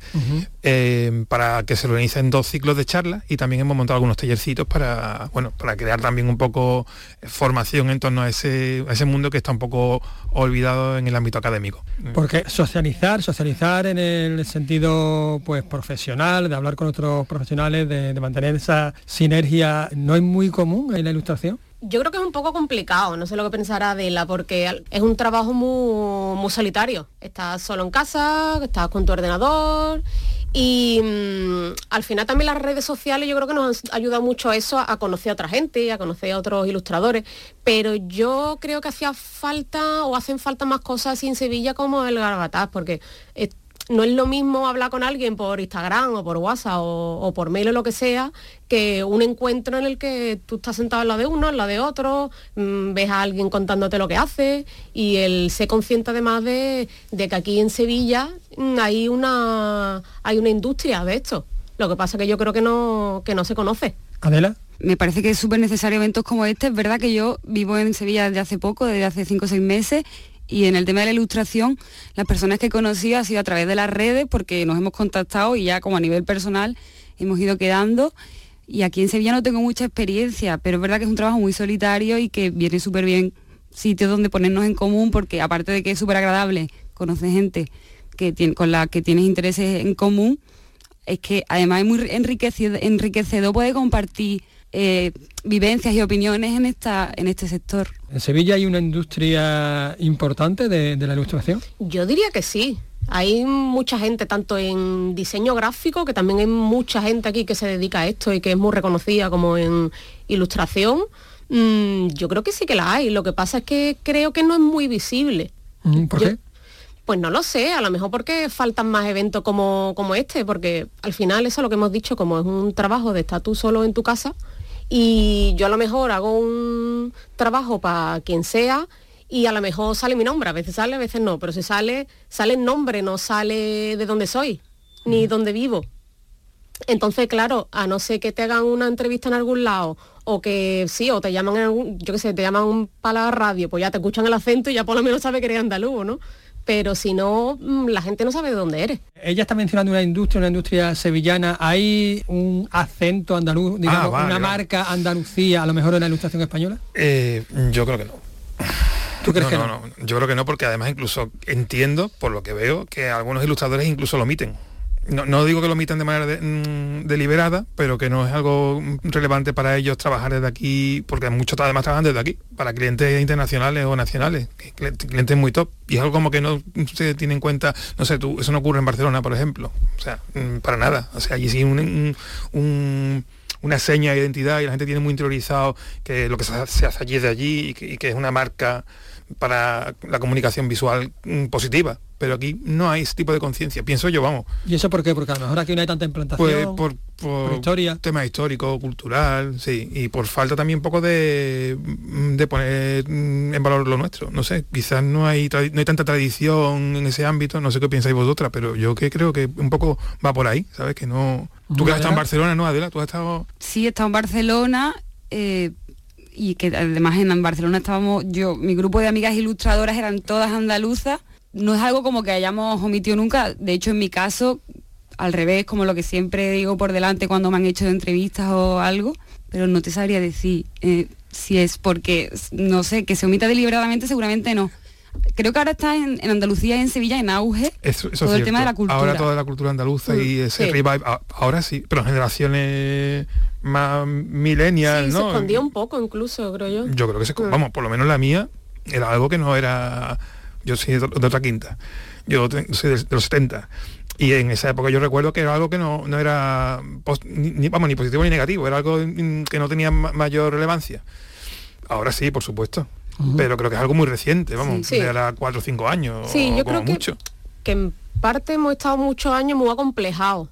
eh, para que se organicen dos ciclos de charlas y también hemos montado algunos tallercitos para, bueno, para crear también un poco eh, formación en torno a ese, a ese mundo que está un poco olvidado en el ámbito académico. Porque socializar, socializar en el sentido pues profesional, de hablar con otros profesionales, de, de mantener esa sinergia, no es muy común en la ilustración. Yo creo que es un poco complicado, no sé lo que pensará Adela, porque es un trabajo muy, muy solitario. Estás solo en casa, estás con tu ordenador y mm, al final también las redes sociales yo creo que nos han ayudado mucho a eso, a, conocer a otra gente, a conocer a otros ilustradores, pero yo creo que hacía falta o hacen falta más cosas así en Sevilla como el Garbataz, porque... eh, no es lo mismo hablar con alguien por Instagram o por WhatsApp o, o por mail o lo que sea que un encuentro en el que tú estás sentado en la de uno, en la de otro, mm, ves a alguien contándote lo que hace y el ser consciente además de, de que aquí en Sevilla mm, hay una, hay una industria de esto. Lo que pasa que yo creo que no, que no se conoce. Adela. Me parece que es súper necesario eventos como este. Es verdad que yo vivo en Sevilla desde hace poco, desde hace 5 o 6 meses, y en el tema de la ilustración, las personas que he conocido ha sido a través de las redes, porque nos hemos contactado y ya como a nivel personal hemos ido quedando. Y aquí en Sevilla no tengo mucha experiencia, pero es verdad que es un trabajo muy solitario y que viene súper bien sitios donde ponernos en común, porque aparte de que es súper agradable conocer gente que tiene, con la que tienes intereses en común, es que además es muy enriquecido- enriquecedor poder compartir eh, vivencias y opiniones en, esta, en este sector. ¿En Sevilla hay una industria importante de, de la ilustración? Yo diría que sí. Hay mucha gente, tanto en diseño gráfico, que también hay mucha gente aquí que se dedica a esto y que es muy reconocida como en ilustración. Mm, yo creo que sí que la hay. Lo que pasa es que creo que no es muy visible. Mm, ¿Por qué? Pues no lo sé, a lo mejor porque faltan más eventos como, como este, porque al final eso es lo que hemos dicho, como es un trabajo de estar tú solo en tu casa y yo a lo mejor hago un trabajo para quien sea y a lo mejor sale mi nombre, a veces sale, a veces no, pero si sale, sale el nombre, no sale de dónde soy, ni dónde vivo. Entonces, claro, a no ser que te hagan una entrevista en algún lado o que sí, o te llaman, en algún- yo qué sé, te llaman para la radio, pues ya te escuchan el acento y ya por lo menos sabe que eres andaluz, ¿no? Pero si no, mm, la gente no sabe de dónde eres. Ella está mencionando una industria, una industria sevillana. ¿Hay un acento andaluz, digamos, Ah, vale, una vale. marca Andalucía, a lo mejor en la ilustración española? Eh, yo creo que no. ¿Tú crees no, que no, no? no. Yo creo que no, porque además incluso entiendo, por lo que veo, que algunos ilustradores incluso lo omiten. No, no digo que lo omitan de manera mm, deliberada, pero que no es algo relevante para ellos trabajar desde aquí, porque muchos además trabajan desde aquí, para clientes internacionales o nacionales, clientes muy top. Y es algo como que no se tiene en cuenta, no sé, tú, eso no ocurre en Barcelona, por ejemplo. O sea, mm, para nada. O sea, allí sí un- un- un una seña de identidad y la gente tiene muy interiorizado que lo que se hace, allí es de allí y que, y que es una marca para la comunicación visual mm, positiva. Pero aquí no hay ese tipo de conciencia, pienso yo, vamos. ¿Y eso por qué? Porque a lo mejor aquí no hay tanta implantación. Pues por, por, por historia. tema histórico, cultural, sí, y por falta también un poco de, de poner en valor lo nuestro. No sé, quizás no hay no hay tanta tradición en ese ámbito, no sé qué pensáis vosotras, pero yo que creo que un poco va por ahí, ¿sabes? Que no. Tú que has estado en. Barcelona, ¿no, Adela? Tú has estado. Sí, he estado en Barcelona eh, y que además en Barcelona estábamos, yo, mi grupo de amigas ilustradoras eran todas andaluzas. No es algo como que hayamos omitido nunca. De hecho, en mi caso, al revés, como lo que siempre digo por delante cuando me han hecho entrevistas o algo, pero no te sabría decir eh, si es porque, no sé, que se omita deliberadamente, seguramente no. Creo que ahora está en, en Andalucía y en Sevilla en auge Eso, eso todo es el tema de la cultura. Ahora toda la cultura andaluza y Mm, ese sí. revive, ahora sí, pero generaciones más millennial, Sí, se ¿no? escondía un poco incluso, creo yo. Yo creo que se, Mm. vamos, por lo menos la mía era algo que no era, yo soy de, de otra quinta, yo soy de, de los 70. Y en esa época yo recuerdo que era algo que no, no era, ni, vamos, ni positivo ni negativo, era algo que no tenía ma- mayor relevancia. Ahora sí, por supuesto. Pero creo que es algo muy reciente, vamos, Sí. Sí. de ahora cuatro o cinco años, Sí, o yo como creo que- mucho. que en parte hemos estado muchos años muy acomplejados.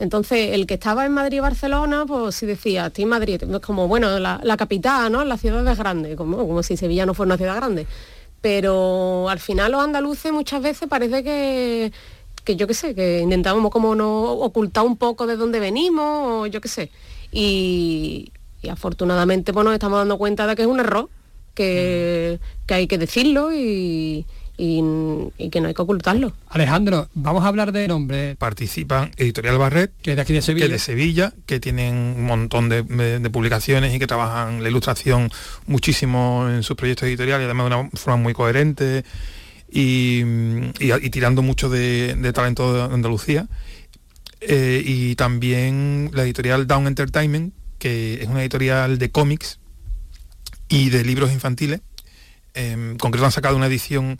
Entonces, el que estaba en Madrid y Barcelona, pues sí decía, estoy en Madrid, es como, bueno, la, la capital, ¿no? La ciudad es grande, como, como si Sevilla no fuera una ciudad grande. Pero al final los andaluces muchas veces parece que, que yo qué sé, que intentamos como no ocultar un poco de dónde venimos, o yo qué sé. Y, y afortunadamente pues nos estamos dando cuenta de que es un error, que, que hay que decirlo y, y- y que no hay que ocultarlo. Alejandro, vamos a hablar de nombre. Participan Editorial Barret, que es de aquí de Sevilla. que de Sevilla, que tienen un montón de, publicaciones y que trabajan la ilustración muchísimo en sus proyectos editoriales, además de una forma muy coherente y, y- y tirando mucho de, de talento de Andalucía. Eh, y también la editorial Down Entertainment, que es una editorial de cómics y de libros infantiles. En concreto han sacado una edición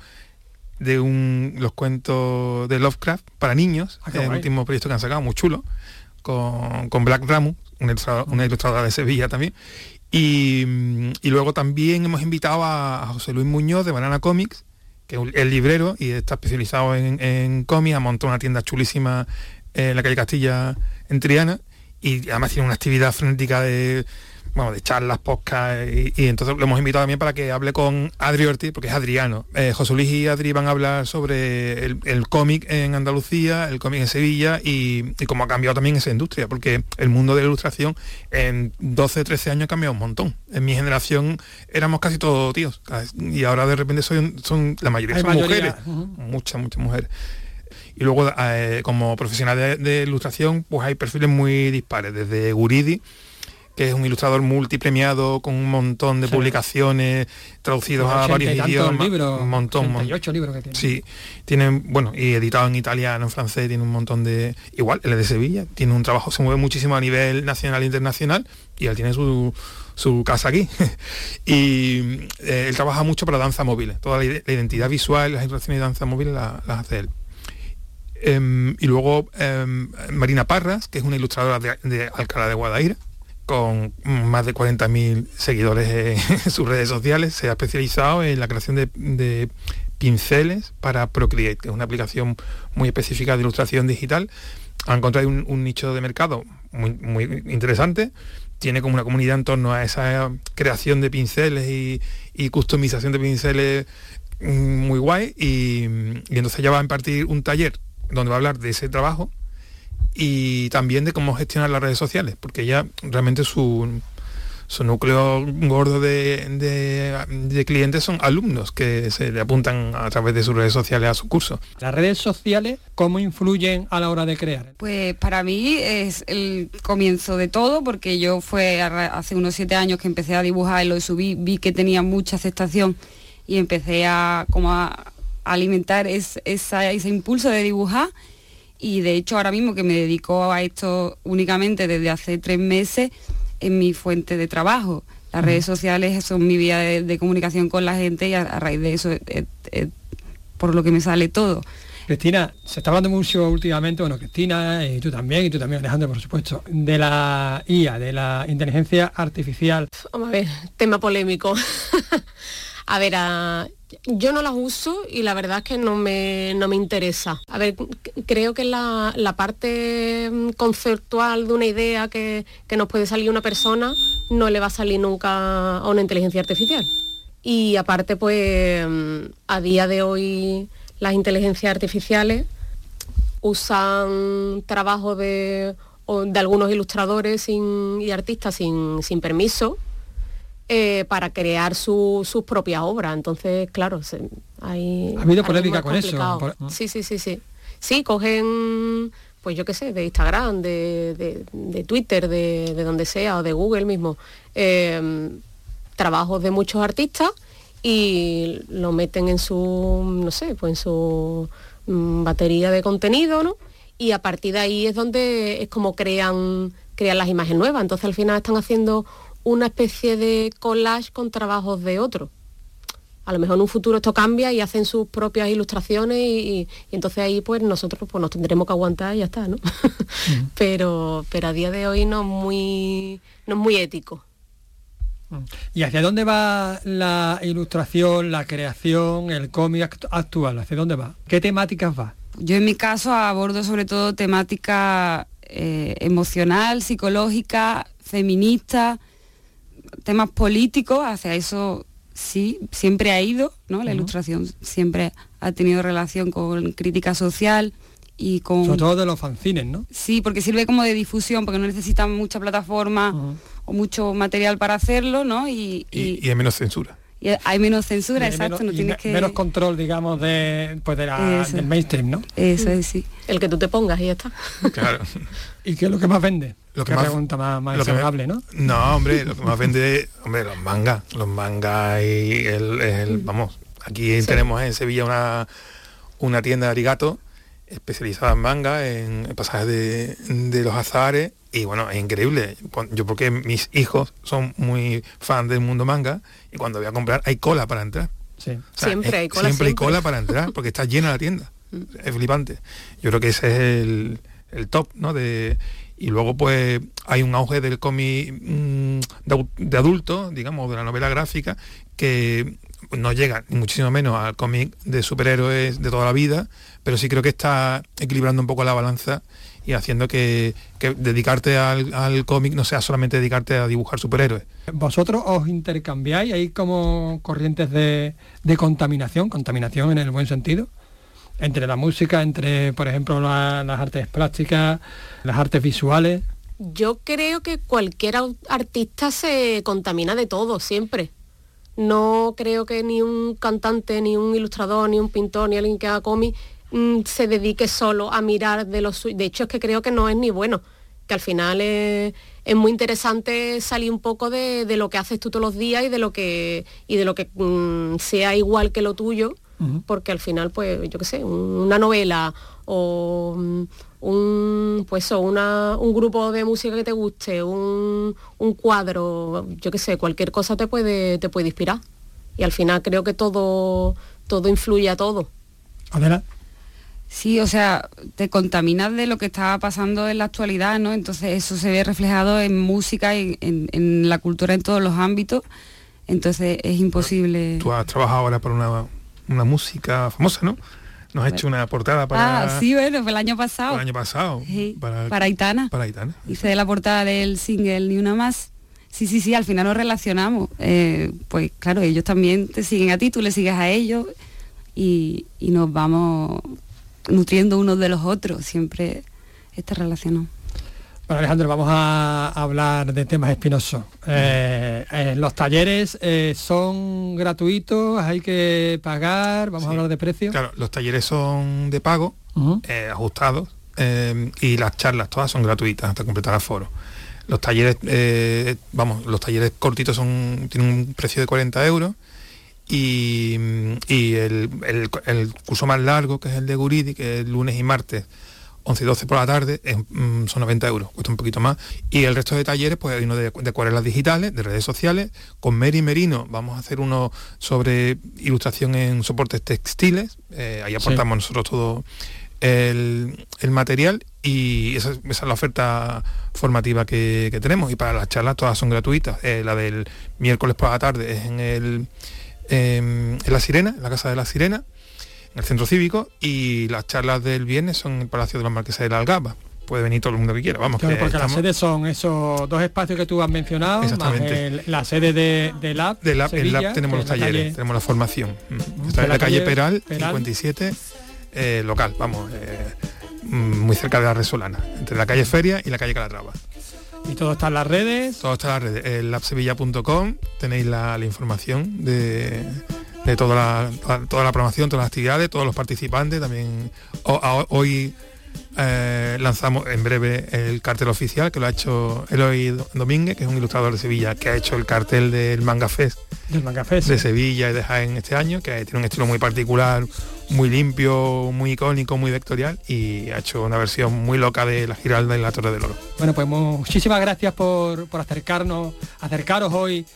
de un, los cuentos de Lovecraft para niños, Ah, el último proyecto que han sacado, muy chulo, con, con Black Ramu, una ilustradora, una ilustradora de Sevilla también. Y, mm, y luego también hemos invitado a, a José Luis Muñoz de Banana Comics, que es el librero y está especializado en, en cómics, ha montado una tienda chulísima en la calle Castilla, en Triana, y además tiene una actividad frenética de, bueno, de charlas, podcast, y, y entonces lo hemos invitado también para que hable con Adri Ortiz, porque es Adriano. Eh, José Luis y Adri van a hablar sobre el, el cómic en Andalucía, el cómic en Sevilla y, y cómo ha cambiado también esa industria, porque el mundo de la ilustración en 12, 13 años ha cambiado un montón. En mi generación éramos casi todos tíos, y ahora de repente son, son la mayoría Hay son mayoría, mujeres, muchas, muchas mujeres. Y luego, eh, como profesional de, de ilustración, pues hay perfiles muy dispares, desde Guridi, que es un ilustrador multipremiado con un montón de Sí. publicaciones traducidos a 80 y varios idiomas. libros, un montón, mon- 88 libros que tiene. Sí, tienen, bueno, y editado en italiano, en francés, tiene un montón de. Igual, él es de Sevilla, tiene un trabajo, se mueve muchísimo a nivel nacional e internacional, y él tiene su, su casa aquí. y eh, él trabaja mucho para danza móviles. Toda la, ide- la identidad visual, las ilustraciones de danza móviles la- las hace él. Em, y luego em, Marina Parras, que es una ilustradora de, de Alcalá de Guadaira, con más de 40.000 seguidores en sus redes sociales, se ha especializado en la creación de, pinceles para Procreate, que es una aplicación muy específica de ilustración digital. Ha encontrado un, nicho de mercado muy, interesante. Tiene como una comunidad en torno a esa creación de pinceles y, y customización de pinceles mm, muy guay. Y, y entonces ya va a impartir un taller donde va a hablar de ese trabajo y también de cómo gestionar las redes sociales, porque ella realmente su, su núcleo gordo de, de- de clientes son alumnos que se le apuntan a través de sus redes sociales a su curso. Las redes sociales, ¿cómo influyen a la hora de crear? Pues para mí es el comienzo de todo, porque yo fue hace unos siete años que empecé a dibujar y lo subí, vi que tenía mucha aceptación y empecé a como a, a alimentar es- esa- ese impulso de dibujar y de hecho ahora mismo que me dedico a esto únicamente desde hace tres meses es mi fuente de trabajo. Las redes sociales son mi vía de, de comunicación con la gente y a, a raíz de eso es- es- es por lo que me sale todo. Cristina, se está hablando mucho últimamente, bueno, Cristina y tú también, y tú también Alejandro, por supuesto, de la IA, de la inteligencia artificial. Vamos a ver, tema polémico. a ver, a- yo no las uso y la verdad es que no me, no me interesa. A ver, creo que la, la parte mm, conceptual de una idea que, que nos puede salir una persona no le va a salir nunca a una inteligencia artificial. Y aparte, pues mm, a día de hoy las inteligencias artificiales usan trabajo de, de algunos ilustradores y artistas sin, sin permiso eh, para crear su- sus propias obras. Entonces, claro, se- hay... Ha habido polémica con eso, complicado. por- Sí, sí, sí, sí. Sí, cogen, pues yo qué sé, de Instagram, de, de- de Twitter, de, de donde sea, o de Google mismo, eh, trabajos de muchos artistas y lo meten en su, no sé, pues en su mm, batería de contenido, ¿no? Y a partir de ahí es donde es como crean, crean las imágenes nuevas. Entonces al final están haciendo una especie de collage con trabajos de otros. A lo mejor en un futuro esto cambia y hacen sus propias ilustraciones y, y entonces ahí pues nosotros pues nos tendremos que aguantar y ya está, ¿no? pero, pero a día de hoy no es muy, no es muy ético. ¿Y hacia dónde va la ilustración, la creación, el cómic act- actual? ¿Hacia dónde va? ¿Qué temáticas va? Yo en mi caso abordo sobre todo temática eh, emocional, psicológica, feminista, temas políticos, hacia eso sí, siempre ha ido, ¿no? La ilustración siempre ha tenido relación con crítica social y con... Sobre todo de los fanzines, ¿no? Sí, porque sirve como de difusión, porque no necesitan mucha plataforma o mucho material para hacerlo, ¿no? Y, y- Y, y hay menos censura. Y hay menos censura, Y exacto, menos, no tienes me- que... menos control, digamos, de, pues de la- del mainstream, ¿no? Eso es, sí. El que tú te pongas y ya está. Claro. ¿Y qué es lo que más vende? Lo que más- pregunta más, más lo que desagradable, ¿no? No, hombre, lo que más vende, hombre, los mangas, los mangas y el, el- vamos, aquí tenemos en Sevilla una, una tienda de arigato especializada en manga, en, pasajes de, de los azares y bueno, es increíble. Yo porque mis hijos son muy fan del mundo manga y cuando voy a comprar hay cola para entrar. Sí. O sea, Siempre hay cola, Siempre hay siempre. cola para entrar porque está llena la tienda. Es flipante. Yo creo que ese es el, el top, ¿no? De, y luego pues hay un auge del cómic mm, de adulto, digamos, de la novela gráfica, que no llega ni muchísimo menos al cómic de superhéroes de toda la vida, pero sí creo que está equilibrando un poco la balanza y haciendo que, que dedicarte al, al cómic no sea solamente dedicarte a dibujar superhéroes. ¿Vosotros os intercambiáis? ¿Hay como corrientes de, de contaminación? Contaminación en el buen sentido. Entre la música, entre, por ejemplo, la- las artes plásticas, las artes visuales. Yo creo que cualquier artista se contamina de todo, siempre. No creo que ni un cantante, ni un ilustrador, ni un pintor, ni alguien que haga cómic mm, se dedique solo a mirar de los. De hecho, es que creo que no es ni bueno. Que al final es, es muy interesante salir un poco de, de lo que haces tú todos los días y de lo que, y de lo que mm, sea igual que lo tuyo porque al final pues yo qué sé un- una novela o mm, un pues o una, un grupo de música que te guste un, un cuadro yo qué sé cualquier cosa te puede te puede inspirar y al final creo que todo todo influye a todo Adela. Sí, o sea, te contaminas de lo que está pasando en la actualidad, ¿no? Entonces eso se ve reflejado en música y en, en la cultura en todos los ámbitos. Entonces es imposible. Tú has trabajado ahora por una, una música famosa, ¿no? Nos has hecho una portada para Ah, sí, bueno, fue el año pasado. el año pasado. Sí, para, para Aitana. para Aitana. Hice la portada del single Ni una más. Sí, sí, sí, al final nos relacionamos. Eh, pues claro, ellos también te siguen a ti, tú le sigues a ellos y, y nos vamos nutriendo unos de los otros, siempre está relacionado. Bueno, Alejandro, vamos a hablar de temas espinosos. Eh, eh, los talleres eh, son gratuitos, hay que pagar, vamos a hablar de precios. Claro, los talleres son de pago, ajustados, y las charlas todas son gratuitas hasta completar aforo. Los talleres, vamos, los talleres cortitos son, tienen un precio de 40 euros y, y el, el- el curso más largo, que es el de Guridi, que es lunes y martes, 11 y 12 por la tarde, es, mm, son 90 euros, cuesta un poquito más. Y el resto de talleres, pues hay uno de, de acuarelas digitales, de redes sociales. Con Mary Merino vamos a hacer uno sobre ilustración en soportes textiles. eh, ahí aportamos nosotros todo el, el material y esa, esa es la oferta formativa que, que tenemos. Y para las charlas todas son gratuitas. Eh, la del miércoles por la tarde es en el em, en La Sirena, en la Casa de la Sirena, en el centro cívico, y las charlas del viernes son en el Palacio de la Marquesa de la Algaba. Puede venir todo el mundo que quiera, vamos. Claro, que porque las estamos- sedes son esos dos espacios que tú has mencionado, más Exactamente. el- la sede de, de Lab. de Lab, en Sevilla, Lab tenemos los talleres, calle- tenemos la formación. Está en la calle calle Peral, Peral. 57, eh, local, vamos, eh, mm, muy cerca de la Resolana, entre la calle Feria y la calle Calatrava. Y todo está en las redes. Todo está en las redes. En labsevilla.com tenéis la, la información de, de toda, la, toda- la programación, todas las actividades, todos los participantes. También hoy eh, lanzamos en breve el cartel oficial que lo ha hecho Eloy Domínguez, que es un ilustrador de Sevilla, que ha hecho el cartel del Manga Fest Del Manga Fest, de sí. Sevilla y de Jaén este año, que tiene un estilo muy particular, muy limpio, muy icónico, muy vectorial y ha hecho una versión muy loca de la Giralda y la Torre del Oro. Bueno, pues muchísimas gracias por, por acercarnos, acercaros hoy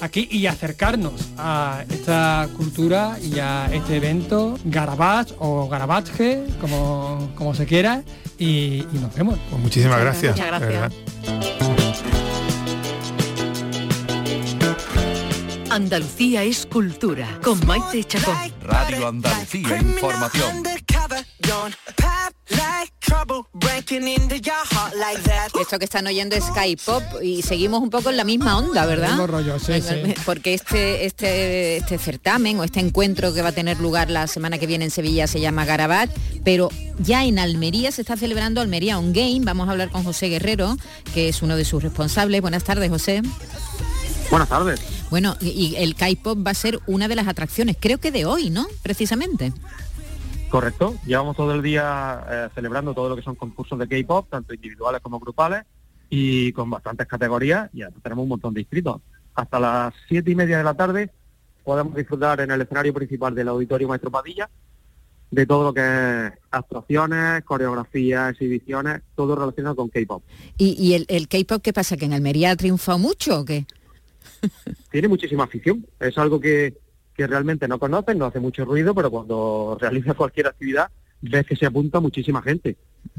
aquí y acercarnos a esta cultura y a este evento, Garabach o Garabatge, como, como se quiera, y, y nos vemos. Pues muchísimas gracias. Muchas gracias. Andalucía es cultura con Maite Chacón. Radio Andalucía Información. Esto que están oyendo es Sky Pop y seguimos un poco en la misma onda, ¿verdad? Mismo rollo, sí, sí. Porque este, este, este certamen o este encuentro que va a tener lugar la semana que viene en Sevilla se llama Garabat, pero ya en Almería se está celebrando Almería On Game. Vamos a hablar con José Guerrero, que es uno de sus responsables. Buenas tardes, José. Buenas tardes. Bueno, y, el K-pop va a ser una de las atracciones, creo que de hoy, ¿no? Precisamente. Correcto. Llevamos todo el día eh, celebrando todo lo que son concursos de K-pop, tanto individuales como grupales, y con bastantes categorías, y ya tenemos un montón de inscritos. Hasta las siete y media de la tarde podemos disfrutar en el escenario principal del Auditorio Maestro Padilla de todo lo que es actuaciones, coreografías, exhibiciones, todo relacionado con K-pop. ¿Y, y el, el K-pop qué pasa? ¿Que en Almería ha triunfado mucho o qué? Tiene muchísima afición. Es algo que, que realmente no conocen, no hace mucho ruido, pero cuando realizas cualquier actividad ves que se apunta muchísima gente.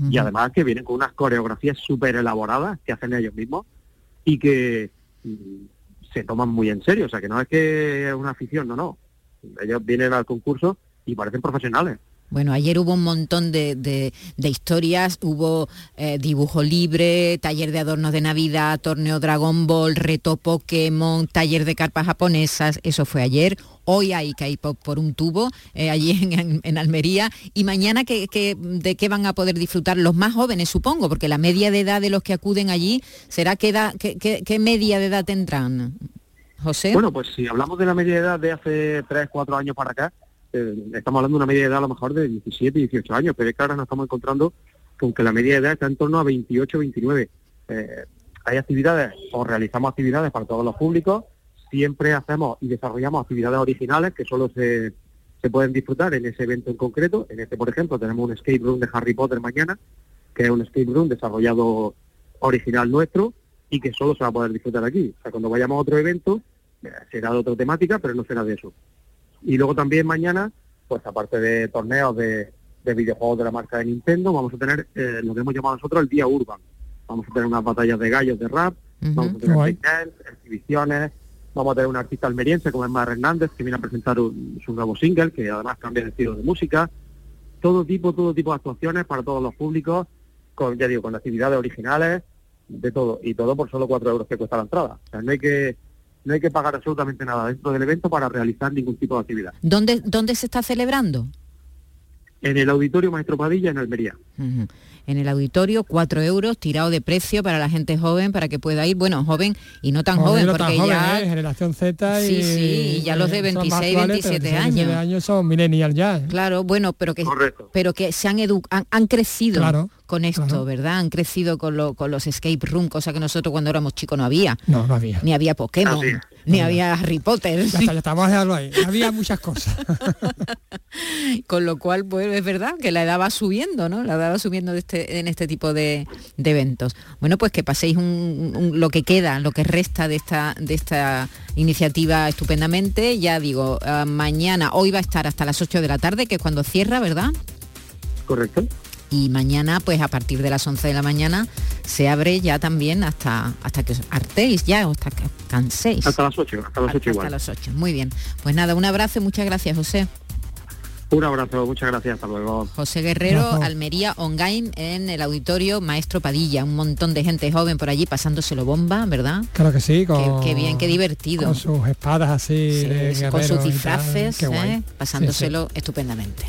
Y además que vienen con unas coreografías súper elaboradas que hacen ellos mismos y que mm, se toman muy en serio. O sea, que no es que es una afición, no, no. Ellos vienen al concurso y parecen profesionales. Bueno, ayer hubo un montón de, de- historias, hubo eh, dibujo libre, taller de adornos de Navidad, torneo Dragon Ball, reto Pokémon, taller de carpas japonesas, eso fue ayer. Hoy hay K-pop por un tubo, eh, allí en, en- Almería. Y mañana, ¿qué, qué- de qué van a poder disfrutar los más jóvenes, supongo? Porque la media de edad de los que acuden allí, ¿será qué, edad- qué- qué- qué media de edad tendrán? José. Bueno, pues si hablamos de la media de edad de hace 3, 4 años para acá, eh, estamos hablando de una media de edad a lo mejor de 17, 18 años, pero es que ahora nos estamos encontrando con que la media de edad está en torno a 28, 29. Eh, hay actividades o realizamos actividades para todos los públicos, siempre hacemos y desarrollamos actividades originales que solo se, se pueden disfrutar en ese evento en concreto. En este, por ejemplo, tenemos un escape room de Harry Potter mañana, que es un escape room desarrollado original nuestro y que solo se va a poder disfrutar aquí. O sea, cuando vayamos a otro evento, eh, será de otra temática, pero no será de eso. Y luego también mañana, pues aparte de torneos de, de videojuegos de la marca de Nintendo, vamos a tener eh, lo que hemos llamado nosotros el Día Urban. Vamos a tener unas batallas de gallos de rap, vamos a tener exhibiciones, vamos a tener un artista almeriense como es Mar Hernández, que viene a presentar un- su nuevo single, que además cambia el estilo de música. Todo tipo, todo tipo de actuaciones para todos los públicos, con, ya digo, con actividades originales, de todo. Y todo por solo 4 euros que cuesta la entrada. O sea, no hay que no hay que pagar absolutamente nada dentro del evento para realizar ningún tipo de actividad. ¿Dónde, ¿Dónde se está celebrando? En el Auditorio Maestro Padilla, en Almería. En el auditorio, 4 euros, tirado de precio para la gente joven, para que pueda ir, bueno, joven y no tan joven, no tan porque joven, ya... ¿eh? generación Z y Sí, sí, y ya los de son más 26, actuales, pero 27 26, años. son millennials ya. ¿eh? Claro, bueno, pero que, pero que se han, edu- han, han crecido Claro, con esto, ¿verdad? Han crecido con, lo- con los escape room, cosa que nosotros cuando éramos chicos no había. No, no había. Ni había Pokémon, Así ni había Harry Potter. Ya está, ya está, vamos a dejarlo ahí. Había muchas cosas. Con lo cual, pues es verdad que la edad va subiendo, ¿no? La edad va subiendo de este, en este tipo de, de eventos. Bueno, pues que paséis un- un- lo que queda, lo que resta de esta, de esta iniciativa estupendamente. Ya digo, ah, mañana, hoy va a estar hasta las 8 de la tarde, que es cuando cierra, ¿verdad? Correcto. Y mañana, pues a partir de las 11 de la mañana, se abre ya también hasta, hasta que os hartéis ya, o hasta que canséis. Hasta las 8, hasta las 8 hasta igual. las 8. Muy bien. Pues nada, un abrazo y muchas gracias, José. Un abrazo, muchas gracias, hasta luego. José Guerrero. Almería, Ongain, en el auditorio Maestro Padilla. Un montón de gente joven por allí pasándoselo bomba, ¿verdad? Claro que sí, Qué, con, qué bien, qué divertido. con sus espadas así Sí, de con sus tal. disfraces. ¿eh? pasándoselo estupendamente.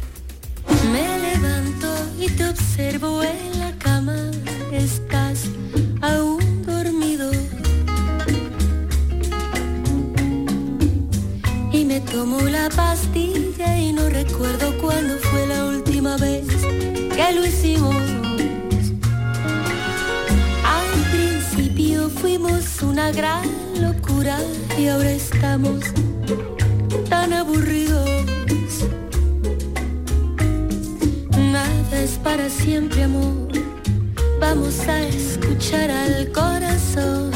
Te observo en la cama, estás aún dormido. Y me tomo la pastilla y no recuerdo cuándo fue la última vez que lo hicimos. Al principio fuimos una gran locura y ahora estamos tan aburridos. Es para siempre, amor. Vamos a escuchar al corazón.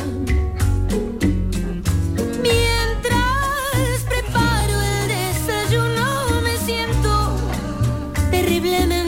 Mientras preparo el desayuno, me siento terriblemente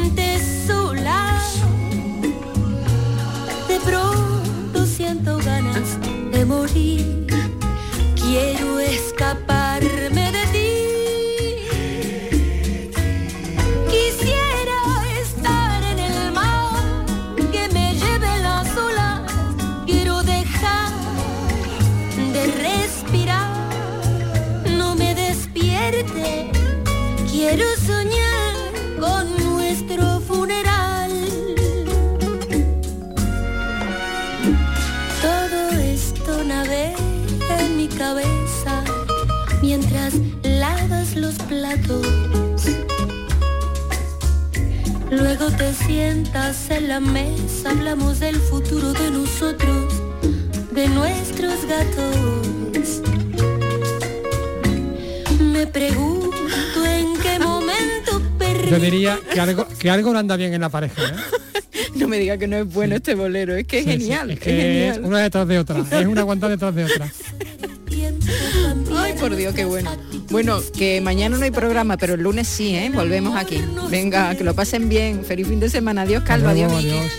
que algo, no anda bien en la pareja. ¿eh? No me diga que no es bueno este bolero, es que es Sí, genial, es es, que es genial. una detrás de otra. Es una aguantada detrás de otra. Ay, por Dios, qué bueno. Bueno, que mañana no hay programa, pero el lunes sí, ¿eh? Volvemos aquí. Venga, que lo pasen bien. Feliz fin de semana. Adiós, Calvo. Adiós, Miki. adiós.